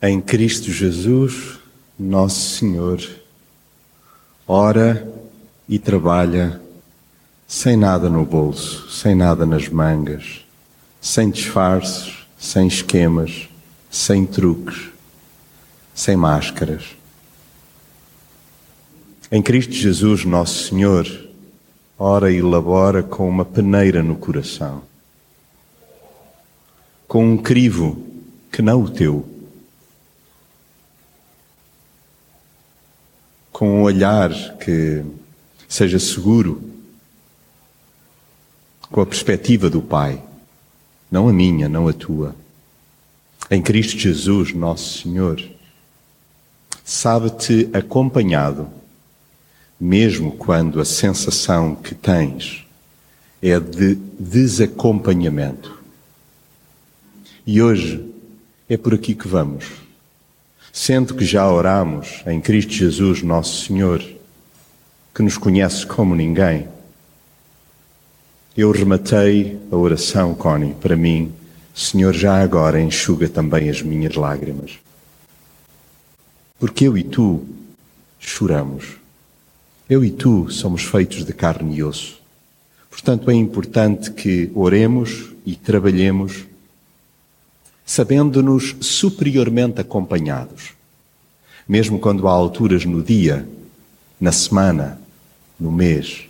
em Cristo Jesus, nosso Senhor, ora e trabalha sem nada no bolso, sem nada nas mangas, sem disfarces, sem esquemas, sem truques, sem máscaras. Em Cristo Jesus, nosso Senhor, ora e labora com uma peneira no coração, com um crivo que não o teu com um olhar que seja seguro, com a perspectiva do Pai, não a minha, não a tua. Em Cristo Jesus, nosso Senhor, sabe-te acompanhado, mesmo quando a sensação que tens é de desacompanhamento. E hoje é por aqui que vamos Sendo que já oramos em Cristo Jesus, nosso Senhor, que nos conhece como ninguém, eu rematei a oração, Connie, para mim, Senhor, já agora enxuga também as minhas lágrimas. Porque eu e tu choramos. Eu e tu somos feitos de carne e osso. Portanto, é importante que oremos e trabalhemos sabendo-nos superiormente acompanhados, mesmo quando há alturas no dia, na semana, no mês,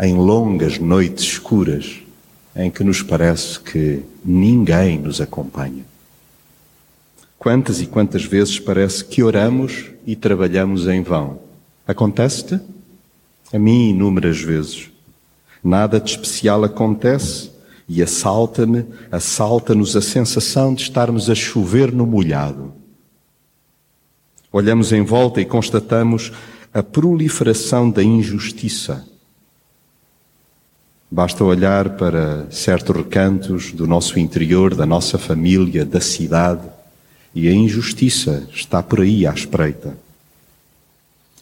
em longas noites escuras em que nos parece que ninguém nos acompanha. Quantas e quantas vezes parece que oramos e trabalhamos em vão? Acontece-te? A mim, inúmeras vezes. Nada de especial acontece e assalta-me, assalta-nos a sensação de estarmos a chover no molhado. Olhamos em volta e constatamos a proliferação da injustiça. Basta olhar para certos recantos do nosso interior, da nossa família, da cidade, e a injustiça está por aí à espreita.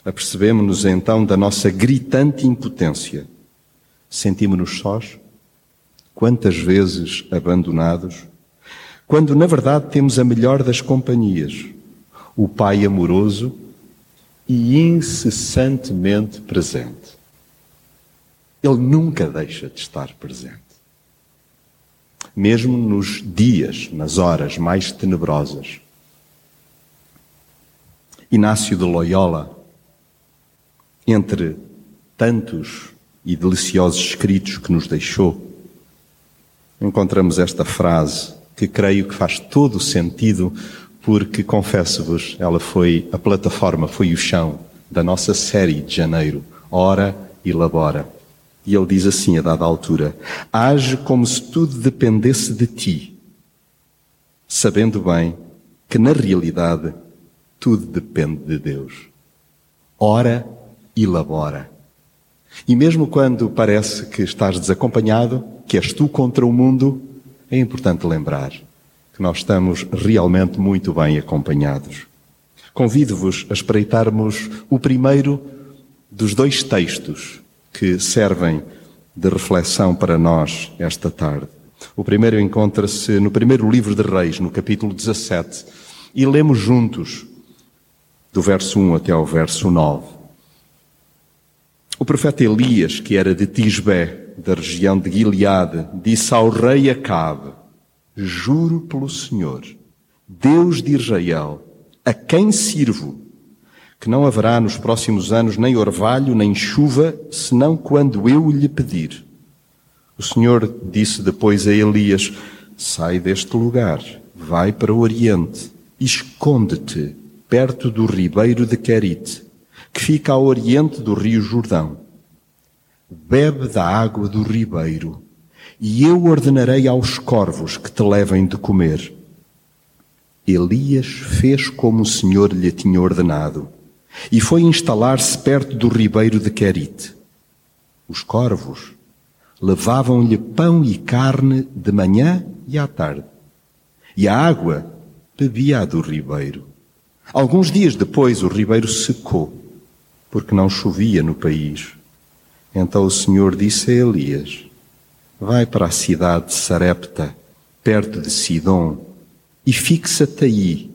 Apercebemos-nos então da nossa gritante impotência. Sentimos-nos sós? Quantas vezes abandonados, quando na verdade temos a melhor das companhias, o Pai amoroso e incessantemente presente. Ele nunca deixa de estar presente. Mesmo nos dias, nas horas mais tenebrosas. Inácio de Loyola, entre tantos e deliciosos escritos que nos deixou, encontramos esta frase que creio que faz todo o sentido, porque confesso-vos, ela foi a plataforma, foi o chão da nossa série de janeiro, Ora e Labora. E ele diz assim, a dada altura: Age como se tudo dependesse de ti, sabendo bem que na realidade tudo depende de Deus. Ora e labora. E mesmo quando parece que estás desacompanhado, que és tu contra o mundo, é importante lembrar que nós estamos realmente muito bem acompanhados. Convido-vos a espreitarmos o primeiro dos dois textos que servem de reflexão para nós esta tarde. O primeiro encontra-se no primeiro livro de Reis, no capítulo 17, e lemos juntos, do verso 1 até ao verso 9. O profeta Elias, que era de Tisbé, da região de Gileade, disse ao rei Acabe: Juro pelo Senhor, Deus de Israel, a quem sirvo, que não haverá nos próximos anos nem orvalho nem chuva, senão quando eu lhe pedir. O Senhor disse depois a Elias: Sai deste lugar, vai para o Oriente, esconde-te perto do ribeiro de Querite que fica ao oriente do rio Jordão. Bebe da água do ribeiro, e eu ordenarei aos corvos que te levem de comer. Elias fez como o Senhor lhe tinha ordenado, e foi instalar-se perto do ribeiro de Querite. Os corvos levavam-lhe pão e carne de manhã e à tarde, e a água bebia do ribeiro. Alguns dias depois o ribeiro secou porque não chovia no país. Então o Senhor disse a Elias: Vai para a cidade de Sarepta, perto de Sidom, e fixa-te aí.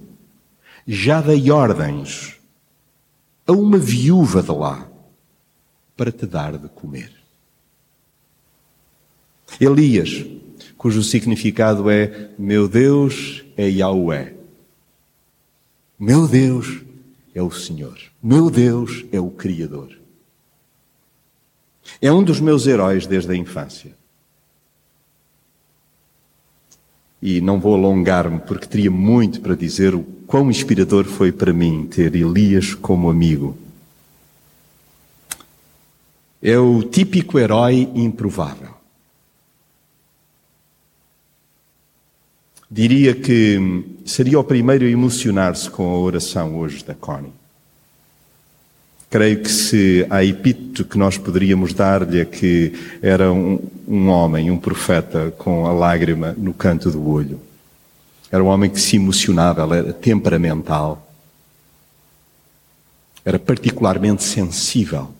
Já dei ordens a uma viúva de lá para te dar de comer. Elias, cujo significado é meu Deus é Yahweh. Meu Deus é o Senhor. Meu Deus é o Criador. É um dos meus heróis desde a infância. E não vou alongar-me porque teria muito para dizer o quão inspirador foi para mim ter Elias como amigo. É o típico herói improvável. Diria que seria o primeiro a emocionar-se com a oração hoje da Connie. Creio que se há epíteto que nós poderíamos dar-lhe é que era um, um, homem, um profeta com a lágrima no canto do olho. Era um homem que se emocionava, era temperamental. Era particularmente sensível.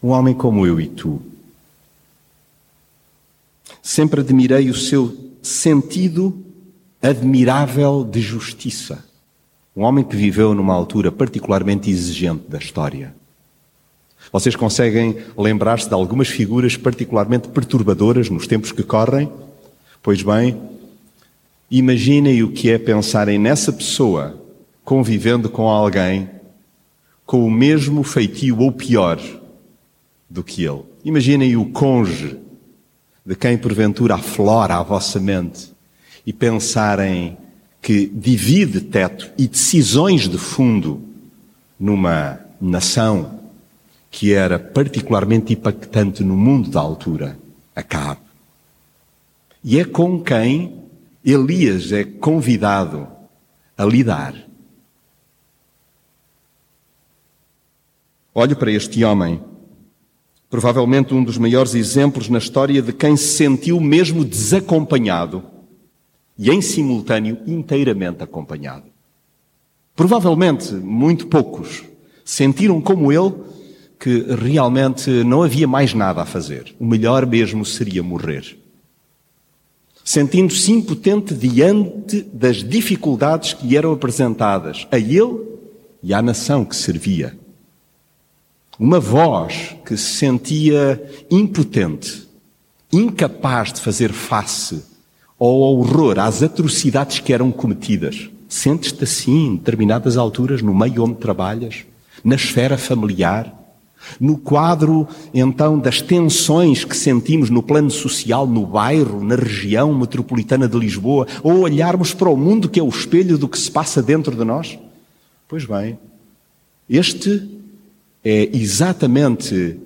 Um homem como eu e tu. Sempre admirei o seu sentido admirável de justiça. Um homem que viveu numa altura particularmente exigente da história. Vocês conseguem lembrar-se de algumas figuras particularmente perturbadoras nos tempos que correm? Pois bem, imaginem o que é pensarem nessa pessoa convivendo com alguém com o mesmo feitio ou pior do que ele. Imaginem o cônjuge de quem porventura aflora a vossa mente e pensarem que divide teto e decisões de fundo numa nação que era particularmente impactante no mundo da altura, Acabe. E é com quem Elias é convidado a lidar. Olho para este homem provavelmente um dos maiores exemplos na história de quem se sentiu mesmo desacompanhado e, em simultâneo, inteiramente acompanhado. Provavelmente, muito poucos sentiram como ele que realmente não havia mais nada a fazer. O melhor mesmo seria morrer. Sentindo-se impotente diante das dificuldades que lhe eram apresentadas a ele e à nação que servia. Uma voz que se sentia impotente, incapaz de fazer face ao horror, às atrocidades que eram cometidas. Sentes-te assim em determinadas alturas no meio onde trabalhas, na esfera familiar, no quadro então das tensões que sentimos no plano social, no bairro, na região metropolitana de Lisboa, ou olharmos para o mundo que é o espelho do que se passa dentro de nós? Pois bem, este é exatamente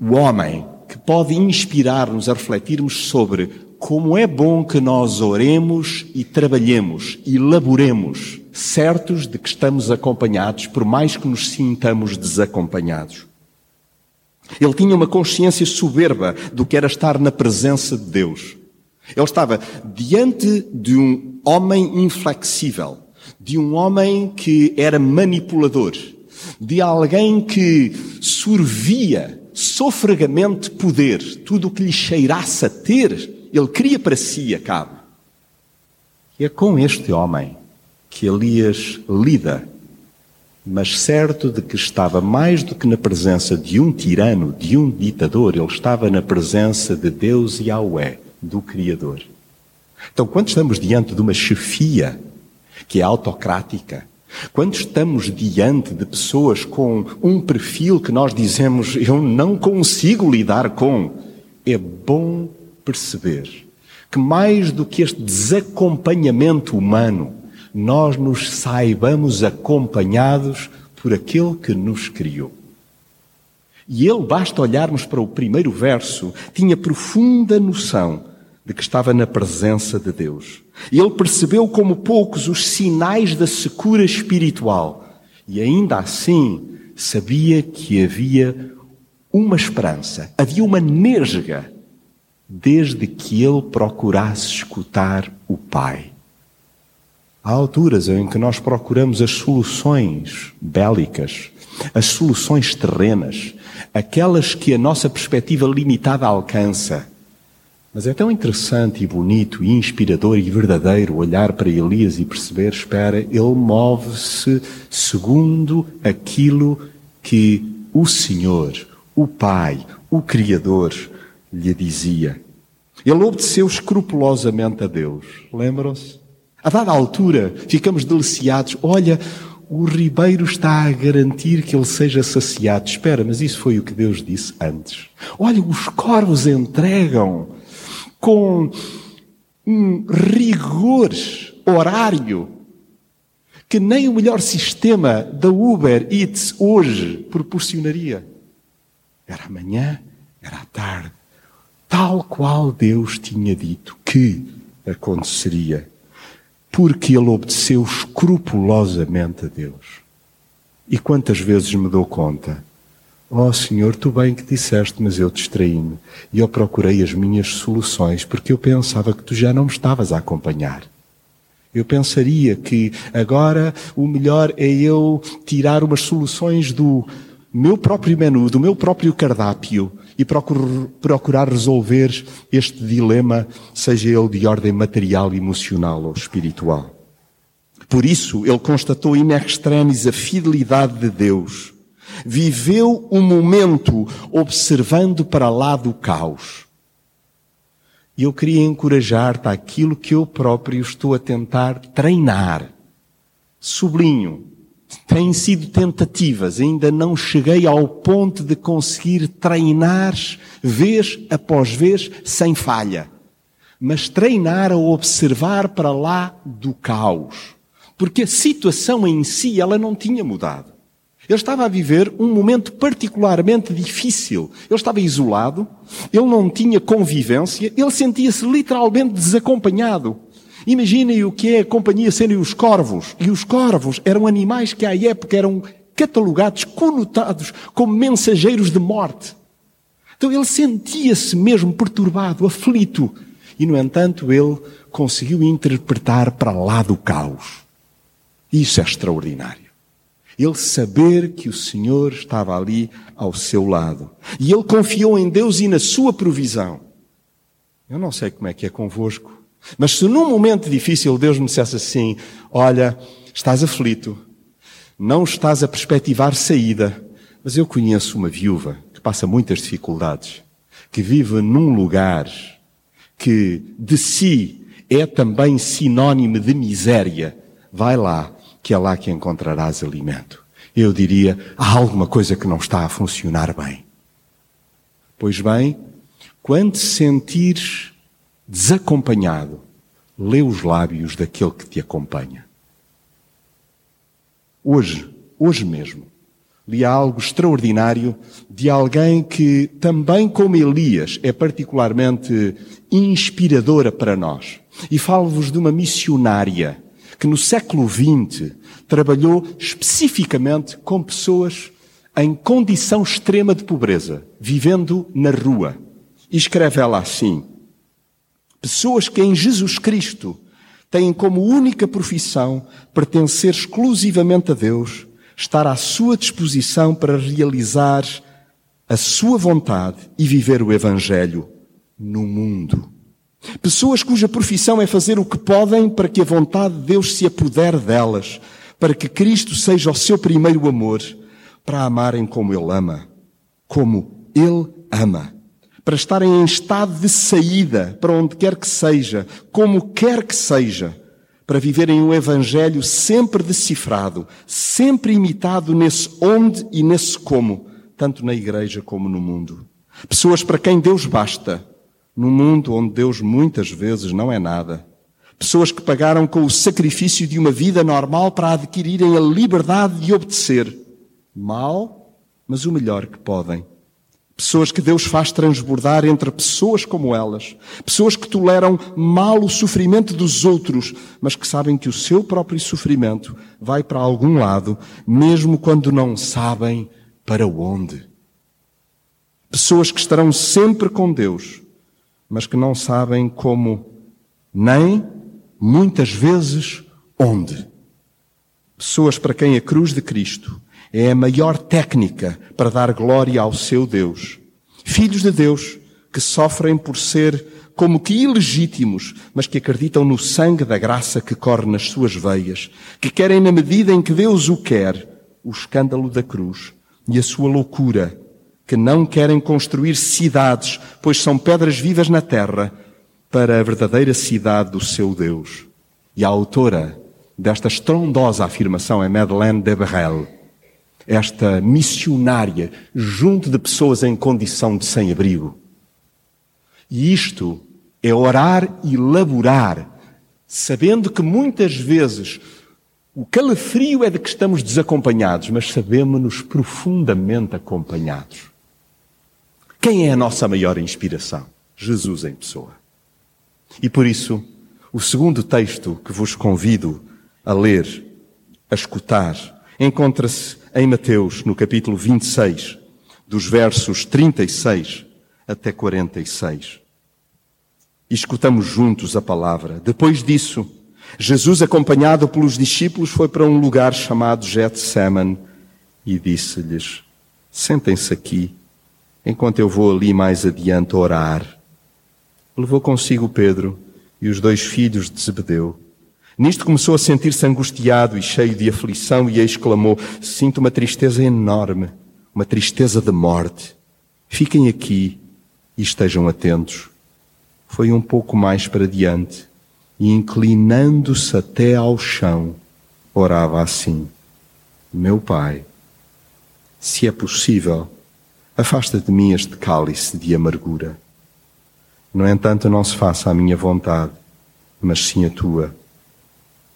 o homem que pode inspirar-nos a refletirmos sobre como é bom que nós oremos e trabalhemos e laboremos, certos de que estamos acompanhados, por mais que nos sintamos desacompanhados. Ele tinha uma consciência soberba do que era estar na presença de Deus. Ele estava diante de um homem inflexível, de um homem que era manipulador, de alguém que sorvia sofregamente poder, tudo o que lhe cheirasse a ter, ele queria para si a cabo. E é com este homem que Elias lida, mas certo de que estava mais do que na presença de um tirano, de um ditador, ele estava na presença de Deus Yahweh, do Criador. Então, quando estamos diante de uma chefia que é autocrática, quando estamos diante de pessoas com um perfil que nós dizemos eu não consigo lidar com, é bom perceber que mais do que este desacompanhamento humano, nós nos saibamos acompanhados por aquele que nos criou. E ele, basta olharmos para o primeiro verso, tinha profunda noção de que estava na presença de Deus. Ele percebeu como poucos os sinais da secura espiritual. E ainda assim sabia que havia uma esperança, havia uma nesga, desde que ele procurasse escutar o Pai. Há alturas em que nós procuramos as soluções bélicas, as soluções terrenas, aquelas que a nossa perspectiva limitada alcança Mas é tão interessante e bonito e inspirador e verdadeiro olhar para Elias e perceber, espera, ele move-se segundo aquilo que o Senhor, o Pai, o Criador lhe dizia. Ele obedeceu escrupulosamente a Deus. Lembram-se? A dada altura, ficamos deliciados. Olha, o ribeiro está a garantir que ele seja saciado. Espera, mas isso foi o que Deus disse antes. Olha, os corvos entregam com um rigor horário que nem o melhor sistema da Uber Eats hoje proporcionaria. Era amanhã, era à tarde, tal qual Deus tinha dito que aconteceria, porque ele obedeceu escrupulosamente a Deus. E quantas vezes me dou conta Ó oh, Senhor, tu bem que disseste, mas eu distraí-me e eu procurei as minhas soluções porque eu pensava que tu já não me estavas a acompanhar. Eu pensaria que agora o melhor é eu tirar umas soluções do meu próprio menu, do meu próprio cardápio e procurar resolver este dilema, seja ele de ordem material, emocional ou espiritual. Por isso, ele constatou in extremis a fidelidade de Deus Viveu um momento observando para lá do caos. E eu queria encorajar-te àquilo que eu próprio estou a tentar treinar. Sublinho, têm sido tentativas, ainda não cheguei ao ponto de conseguir treinar vez após vez sem falha. Mas treinar a observar para lá do caos. Porque a situação em si, ela não tinha mudado. Ele estava a viver um momento particularmente difícil. Ele estava isolado, ele não tinha convivência, ele sentia-se literalmente desacompanhado. Imaginem o que é a companhia serem os corvos. E os corvos eram animais que à época eram catalogados, conotados como mensageiros de morte. Então ele sentia-se mesmo perturbado, aflito. E, no entanto, ele conseguiu interpretar para lá do caos. Isso é extraordinário. Ele saber que o Senhor estava ali ao seu lado. E ele confiou em Deus e na sua provisão. Eu não sei como é que é convosco, mas se num momento difícil Deus me dissesse assim: Olha, estás aflito, não estás a perspectivar saída, mas eu conheço uma viúva que passa muitas dificuldades, que vive num lugar que de si é também sinónimo de miséria. Vai lá, que é lá que encontrarás alimento. Eu diria, há alguma coisa que não está a funcionar bem. Pois bem, quando sentires desacompanhado, lê os lábios daquele que te acompanha. Hoje, hoje mesmo, li algo extraordinário de alguém que, também como Elias, é particularmente inspiradora para nós. E falo-vos de uma missionária que no século XX trabalhou especificamente com pessoas em condição extrema de pobreza, vivendo na rua. E escreve ela assim: Pessoas que em Jesus Cristo têm como única profissão pertencer exclusivamente a Deus, estar à sua disposição para realizar a sua vontade e viver o Evangelho no mundo. Pessoas cuja profissão é fazer o que podem para que a vontade de Deus se apodere delas, para que Cristo seja o seu primeiro amor, para amarem como Ele ama, como Ele ama, para estarem em estado de saída para onde quer que seja, como quer que seja, para viverem o Evangelho sempre decifrado, sempre imitado nesse onde e nesse como, tanto na igreja como no mundo. Pessoas para quem Deus basta, num mundo onde Deus muitas vezes não é nada. Pessoas que pagaram com o sacrifício de uma vida normal para adquirirem a liberdade de obedecer. Mal, mas o melhor que podem. Pessoas que Deus faz transbordar entre pessoas como elas. Pessoas que toleram mal o sofrimento dos outros, mas que sabem que o seu próprio sofrimento vai para algum lado, mesmo quando não sabem para onde. Pessoas que estarão sempre com Deus, mas que não sabem como, nem, muitas vezes, onde. Pessoas para quem a cruz de Cristo é a maior técnica para dar glória ao seu Deus. Filhos de Deus que sofrem por ser como que ilegítimos, mas que acreditam no sangue da graça que corre nas suas veias, que querem, na medida em que Deus o quer, o escândalo da cruz e a sua loucura, que não querem construir cidades, pois são pedras vivas na terra, para a verdadeira cidade do seu Deus. E a autora desta estrondosa afirmação é Madeleine de Berrel, esta missionária junto de pessoas em condição de sem-abrigo. E isto é orar e laborar, sabendo que muitas vezes o calafrio é de que estamos desacompanhados, mas sabemos-nos profundamente acompanhados. Quem é a nossa maior inspiração? Jesus em pessoa. E por isso, o segundo texto que vos convido a ler, a escutar, encontra-se em Mateus, no capítulo 26, dos versos 36 até 46 e escutamos juntos a palavra. Depois disso, Jesus, acompanhado pelos discípulos, foi para um lugar chamado Getsemane e disse-lhes: Sentem-se aqui, enquanto eu vou ali mais adiante orar. Levou consigo Pedro e os dois filhos de Zebedeu. Nisto começou a sentir-se angustiado e cheio de aflição e exclamou: Sinto uma tristeza enorme, uma tristeza de morte. Fiquem aqui e estejam atentos foi um pouco mais para diante e, inclinando-se até ao chão, orava assim: Meu Pai, se é possível, afasta de mim este cálice de amargura. No entanto, não se faça a minha vontade, mas sim a tua.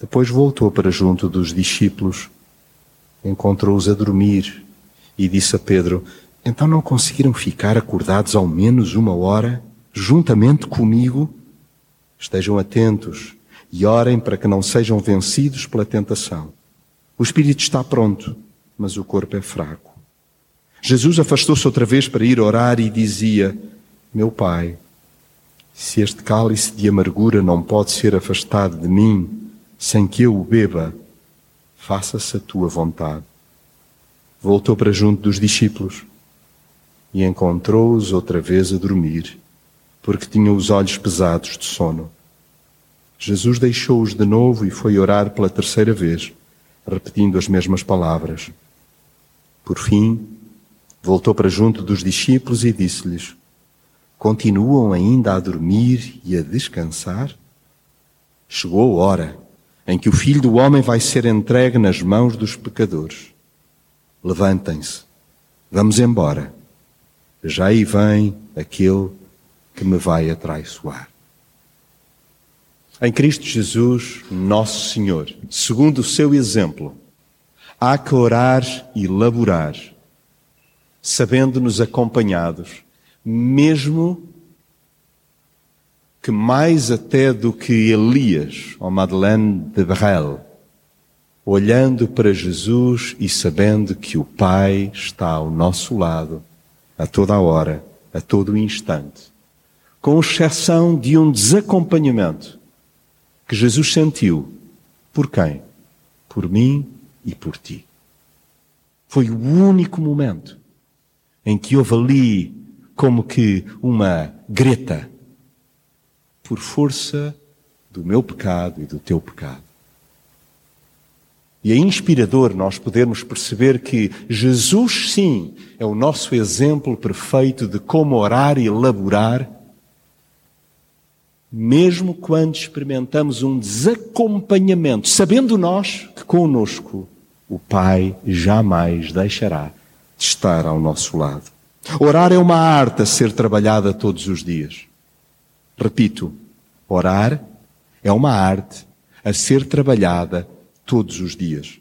Depois voltou para junto dos discípulos, encontrou-os a dormir e disse a Pedro: Então não conseguiram ficar acordados ao menos uma hora? juntamente comigo, estejam atentos e orem para que não sejam vencidos pela tentação. O espírito está pronto, mas o corpo é fraco. Jesus afastou-se outra vez para ir orar e dizia: Meu Pai, se este cálice de amargura não pode ser afastado de mim sem que eu o beba, faça-se a tua vontade. Voltou para junto dos discípulos e encontrou-os outra vez a dormir porque tinham os olhos pesados de sono. Jesus deixou-os de novo e foi orar pela terceira vez, repetindo as mesmas palavras. Por fim, voltou para junto dos discípulos e disse-lhes: Continuam ainda a dormir e a descansar? Chegou a hora em que o Filho do Homem vai ser entregue nas mãos dos pecadores. Levantem-se, vamos embora. Já aí vem aquele que me vai atraiçoar. Em Cristo Jesus, nosso Senhor, segundo o seu exemplo, há que orar e laborar, sabendo-nos acompanhados, mesmo que mais até do que Elias ou Madeleine de Berrel, olhando para Jesus e sabendo que o Pai está ao nosso lado a toda a hora, a todo o instante com exceção de um desacompanhamento que Jesus sentiu. Por quem? Por mim e por ti. Foi o único momento em que houve ali como que uma greta por força do meu pecado e do teu pecado. E é inspirador nós podermos perceber que Jesus, sim, é o nosso exemplo perfeito de como orar e elaborar mesmo quando experimentamos um desacompanhamento, sabendo nós que conosco o Pai jamais deixará de estar ao nosso lado. Orar é uma arte a ser trabalhada todos os dias. Repito, orar é uma arte a ser trabalhada todos os dias.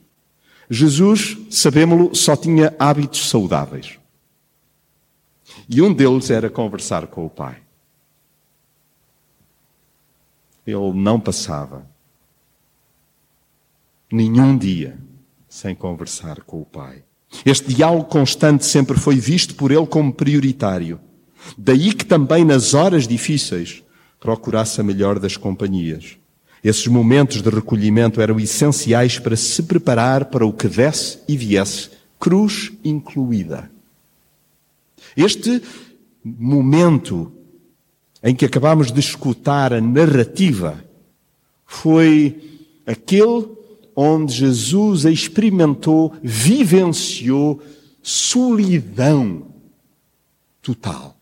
Jesus, sabemos-lo, só tinha hábitos saudáveis. E um deles era conversar com o Pai ele não passava nenhum dia sem conversar com o Pai. Este diálogo constante sempre foi visto por ele como prioritário. Daí que também nas horas difíceis procurasse a melhor das companhias. Esses momentos de recolhimento eram essenciais para se preparar para o que desse e viesse, cruz incluída. Este momento em que acabamos de escutar a narrativa foi aquele onde Jesus experimentou, vivenciou solidão total.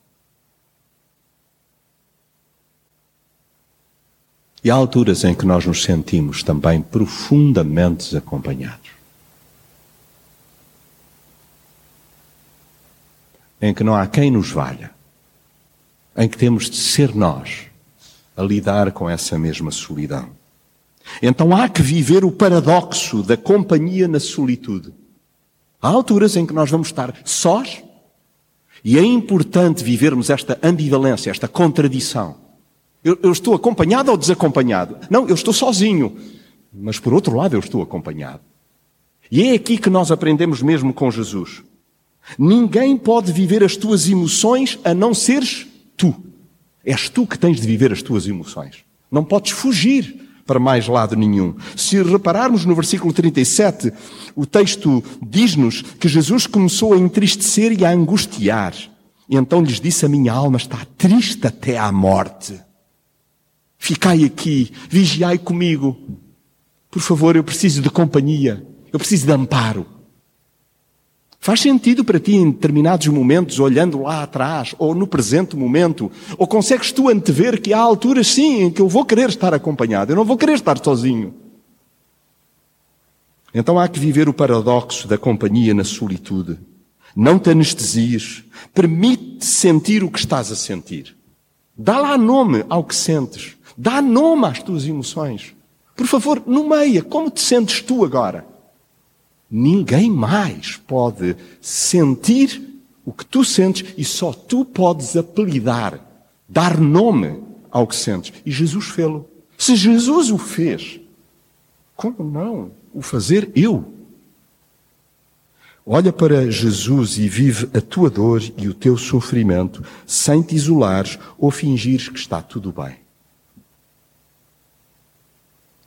E há alturas em que nós nos sentimos também profundamente desacompanhados. Em que não há quem nos valha. Em que temos de ser nós a lidar com essa mesma solidão. Então há que viver o paradoxo da companhia na solitude. Há alturas em que nós vamos estar sós e é importante vivermos esta ambivalência, esta contradição. Eu, eu, estou acompanhado ou desacompanhado? Não, eu estou sozinho. Mas por outro lado, eu estou acompanhado. E é aqui que nós aprendemos mesmo com Jesus. Ninguém pode viver as tuas emoções a não seres tu. És tu que tens de viver as tuas emoções. Não podes fugir para mais lado nenhum. Se repararmos no versículo 37, o texto diz-nos que Jesus começou a entristecer e a angustiar. E então lhes disse: A minha alma está triste até à morte. Ficai aqui, vigiai comigo. Por favor, eu preciso de companhia. Eu preciso de amparo. Faz sentido para ti em determinados momentos, olhando lá atrás, ou no presente momento, ou consegues tu antever que há alturas, sim, em que eu vou querer estar acompanhado, eu não vou querer estar sozinho. Então há que viver o paradoxo da companhia na solitude. Não te anestesies, permite sentir o que estás a sentir. Dá lá nome ao que sentes. Dá nome às tuas emoções. Por favor, nomeia como te sentes tu agora. Ninguém mais pode sentir o que tu sentes e só tu podes apelidar, dar nome ao que sentes. E Jesus fê-lo. Se Jesus o fez, como não o fazer eu? Olha para Jesus e vive a tua dor e o teu sofrimento sem te isolares ou fingires que está tudo bem.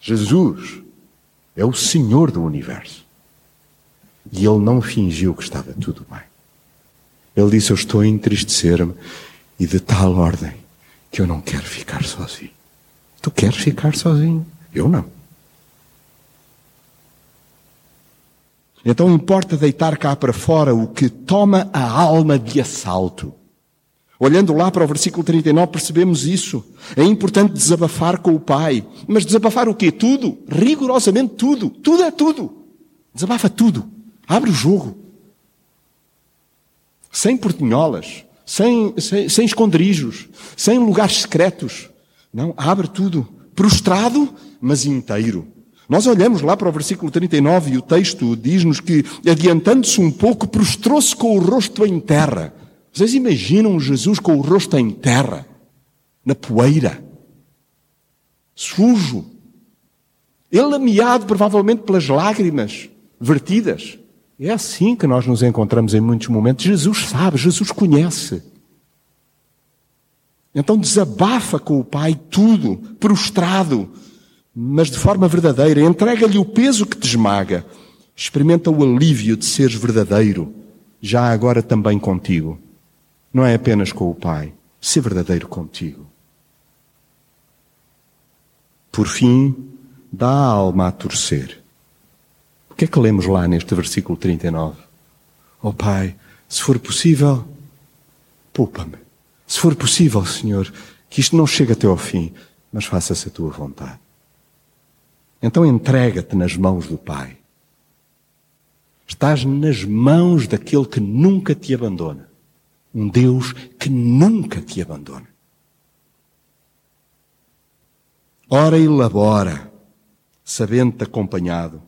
Jesus é o Senhor do universo. E ele não fingiu que estava tudo bem. Ele disse: Eu estou a entristecer-me e de tal ordem que eu não quero ficar sozinho. Tu queres ficar sozinho? Eu não. Então importa deitar cá para fora o que toma a alma de assalto. Olhando lá para o versículo 39, percebemos isso. É importante desabafar com o Pai. Mas desabafar o quê? Tudo. Rigorosamente tudo. Tudo é tudo. Desabafa tudo. Abre o jogo. Sem portinholas. Sem, sem, sem esconderijos. Sem lugares secretos. Não, abre tudo. Prostrado, mas inteiro. Nós olhamos lá para o versículo 39 e o texto diz-nos que, adiantando-se um pouco, prostrou-se com o rosto em terra. Vocês imaginam Jesus com o rosto em terra, na poeira, sujo, ele ameado provavelmente pelas lágrimas vertidas. É assim que nós nos encontramos em muitos momentos. Jesus sabe, Jesus conhece. Então desabafa com o Pai tudo, prostrado, mas de forma verdadeira. Entrega-lhe o peso que te esmaga. Experimenta o alívio de seres verdadeiro, já agora também contigo. Não é apenas com o Pai, ser verdadeiro contigo. Por fim, dá a alma a torcer. O que é que lemos lá neste versículo 39? Oh Pai, se for possível, poupa-me. Se for possível, Senhor, que isto não chegue até ao fim, mas faça-se a tua vontade. Então entrega-te nas mãos do Pai. Estás nas mãos daquele que nunca te abandona. Um Deus que nunca te abandona. Ora e labora, sabendo-te acompanhado.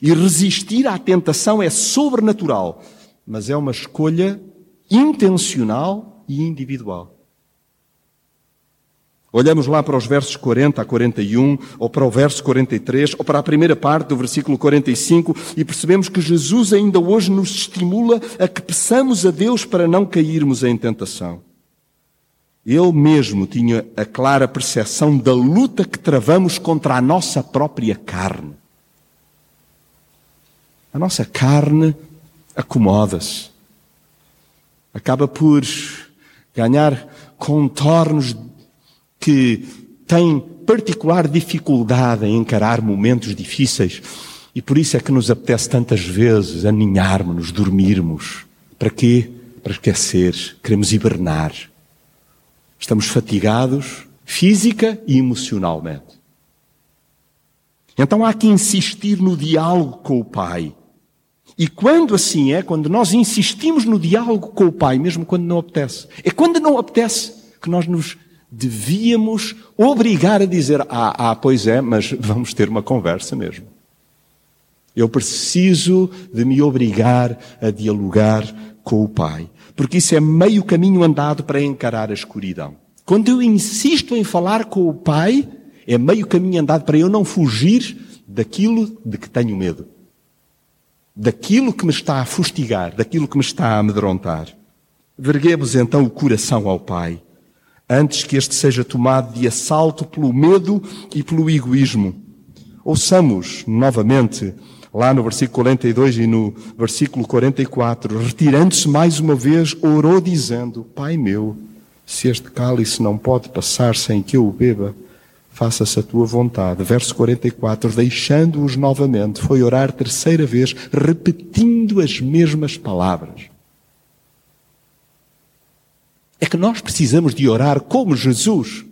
E resistir à tentação é sobrenatural, mas é uma escolha intencional e individual. Olhamos lá para os versos 40 a 41, ou para o verso 43, ou para a primeira parte do versículo 45, e percebemos que Jesus ainda hoje nos estimula a que peçamos a Deus para não cairmos em tentação. Ele mesmo tinha a clara percepção da luta que travamos contra a nossa própria carne. A nossa carne acomoda-se. Acaba por ganhar contornos que têm particular dificuldade em encarar momentos difíceis. E por isso é que nos apetece tantas vezes aninharmos-nos, dormirmos. Para quê? Para esquecer. Queremos hibernar. Estamos fatigados física e emocionalmente. Então há que insistir no diálogo com o Pai. E quando assim é, quando nós insistimos no diálogo com o Pai, mesmo quando não apetece, é quando não apetece que nós nos devíamos obrigar a dizer: Ah, ah, pois é, mas vamos ter uma conversa mesmo. Eu preciso de me obrigar a dialogar com o Pai, porque isso é meio caminho andado para encarar a escuridão. Quando eu insisto em falar com o Pai, é meio caminho andado para eu não fugir daquilo de que tenho medo. Daquilo que me está a fustigar, daquilo que me está a amedrontar. Verguemos então o coração ao Pai, antes que este seja tomado de assalto pelo medo e pelo egoísmo. Ouçamos novamente, lá no versículo 42 e no versículo 44, retirando-se mais uma vez, orou dizendo: Pai meu, se este cálice não pode passar sem que eu o beba, faça-se a tua vontade. Verso 44, deixando-os novamente, foi orar terceira vez, repetindo as mesmas palavras. É que nós precisamos de orar como Jesus,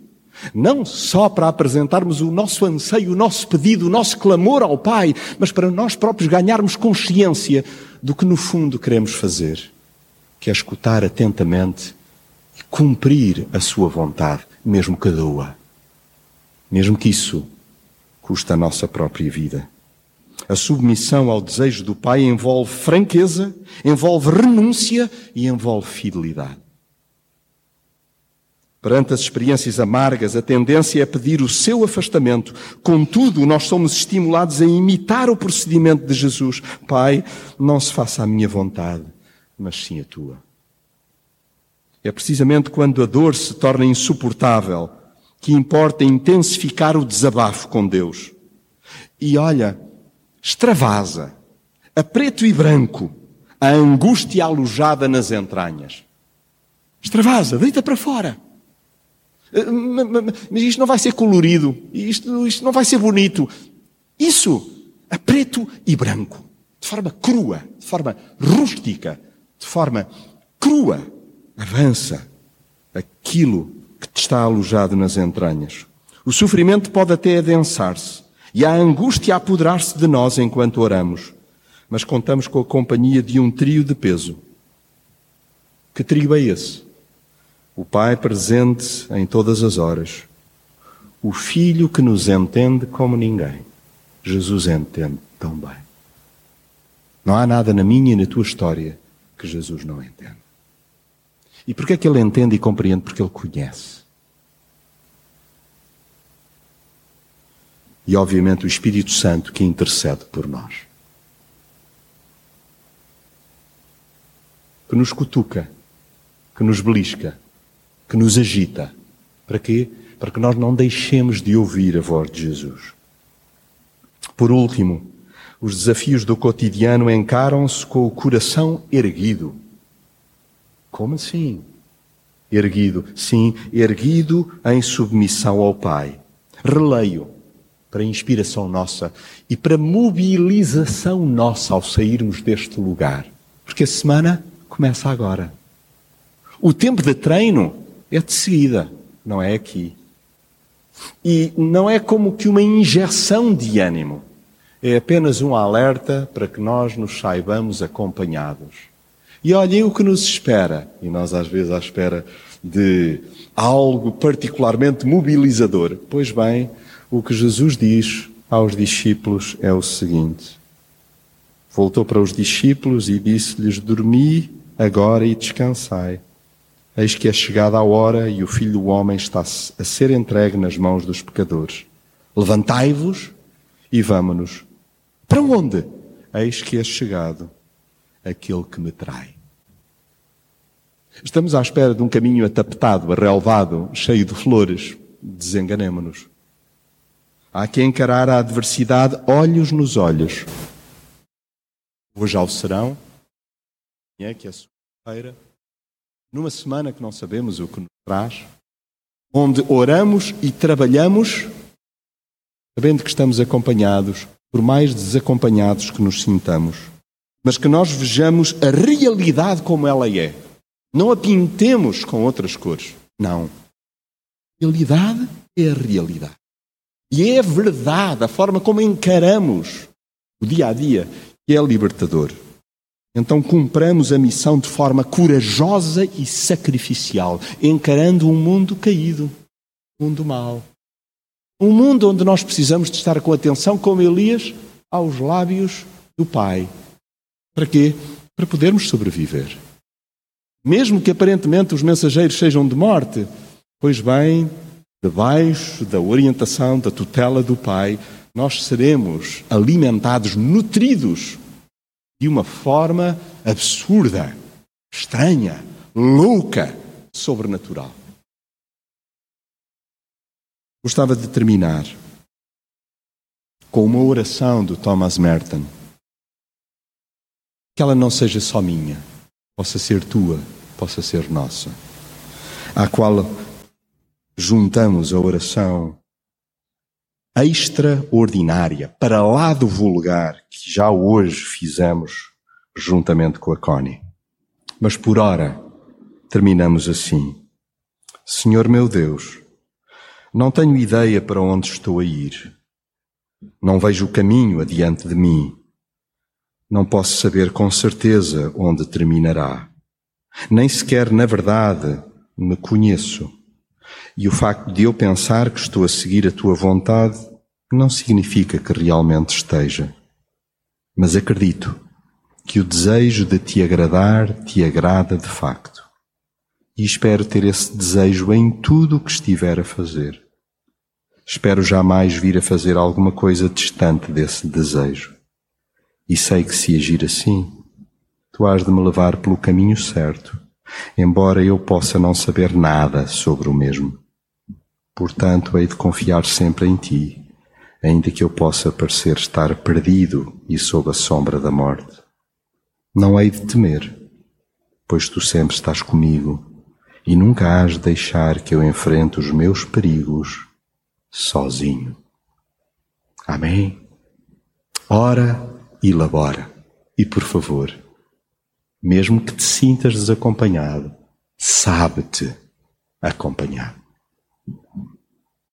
não só para apresentarmos o nosso anseio, o nosso pedido, o nosso clamor ao Pai, mas para nós próprios ganharmos consciência do que no fundo queremos fazer, que é escutar atentamente e cumprir a sua vontade, mesmo que doa mesmo que isso custe a nossa própria vida. A submissão ao desejo do Pai envolve franqueza, envolve renúncia e envolve fidelidade. Perante as experiências amargas, a tendência é pedir o seu afastamento. Contudo, nós somos estimulados a imitar o procedimento de Jesus. Pai, não se faça a minha vontade, mas sim a tua. É precisamente quando a dor se torna insuportável que importa intensificar o desabafo com Deus. E olha, extravasa, a preto e branco, a angústia alojada nas entranhas. Extravasa, deita para fora. Mas isto não vai ser colorido, isto, isto não vai ser bonito. Isso, a preto e branco, de forma crua, de forma rústica, de forma crua, avança aquilo que te está alojado nas entranhas. O sofrimento pode até adensar-se e a angústia apoderar-se de nós enquanto oramos, mas contamos com a companhia de um trio de peso. Que trio é esse? O Pai presente em todas as horas, o Filho que nos entende como ninguém. Jesus entende tão bem. Não há nada na minha e na tua história que Jesus não entende. E porquê é que ele entende e compreende? Porque ele conhece. E obviamente o Espírito Santo que intercede por nós. Que nos cutuca, que nos belisca, que nos agita. Para quê? Para que nós não deixemos de ouvir a voz de Jesus. Por último, os desafios do cotidiano encaram-se com o coração erguido. Como assim? Erguido. Sim, erguido em submissão ao Pai. Releio para inspiração nossa e para mobilização nossa ao sairmos deste lugar. Porque a semana começa agora. O tempo de treino é de seguida, não é aqui. E não é como que uma injeção de ânimo. É apenas um alerta para que nós nos saibamos acompanhados. E olhem o que nos espera. E nós, às vezes, à espera de algo particularmente mobilizador. Pois bem, o que Jesus diz aos discípulos é o seguinte: Voltou para os discípulos e disse-lhes: Dormi agora e descansai. Eis que é chegada a hora e o filho do homem está a ser entregue nas mãos dos pecadores. Levantai-vos e vamo-nos. Para onde? Eis que é chegado aquele que me trai. Estamos à espera de um caminho atapetado, arrelvado, cheio de flores. Desenganemo-nos. Há que encarar a adversidade olhos nos olhos. Hoje ao serão, é que é segunda-feira, numa semana que não sabemos o que nos traz, onde oramos e trabalhamos, sabendo que estamos acompanhados, por mais desacompanhados que nos sintamos, mas que nós vejamos a realidade como ela é. Não a pintemos com outras cores. Não. A realidade é a realidade. E é a verdade, a forma como encaramos o dia a dia, que é libertador. Então cumpramos a missão de forma corajosa e sacrificial, encarando um mundo caído, um mundo mau. Um mundo onde nós precisamos de estar com atenção, como Elias, aos lábios do Pai. Para quê? Para podermos sobreviver. Mesmo que aparentemente os mensageiros sejam de morte, pois bem, debaixo da orientação, da tutela do Pai, nós seremos alimentados, nutridos de uma forma absurda, estranha, louca, sobrenatural. Gostava de terminar com uma oração do Thomas Merton. Que ela não seja só minha, possa ser tua, possa ser nossa. À qual juntamos a oração extraordinária, para lá do vulgar, que já hoje fizemos juntamente com a Connie. Mas por ora, terminamos assim. Senhor meu Deus, não tenho ideia para onde estou a ir. Não vejo o caminho adiante de mim. Não posso saber com certeza onde terminará. Nem sequer, na verdade, me conheço. E o facto de eu pensar que estou a seguir a tua vontade não significa que realmente esteja. Mas acredito que o desejo de te agradar te agrada de facto. E espero ter esse desejo em tudo o que estiver a fazer. Espero jamais vir a fazer alguma coisa distante desse desejo. E sei que se agir assim, tu has de me levar pelo caminho certo, embora eu possa não saber nada sobre o mesmo. Portanto, hei de confiar sempre em ti, ainda que eu possa parecer estar perdido e sob a sombra da morte. Não hei de temer, pois tu sempre estás comigo e nunca has de deixar que eu enfrente os meus perigos sozinho. Amém? Ora e labora. E por favor, mesmo que te sintas desacompanhado, sabe-te acompanhado.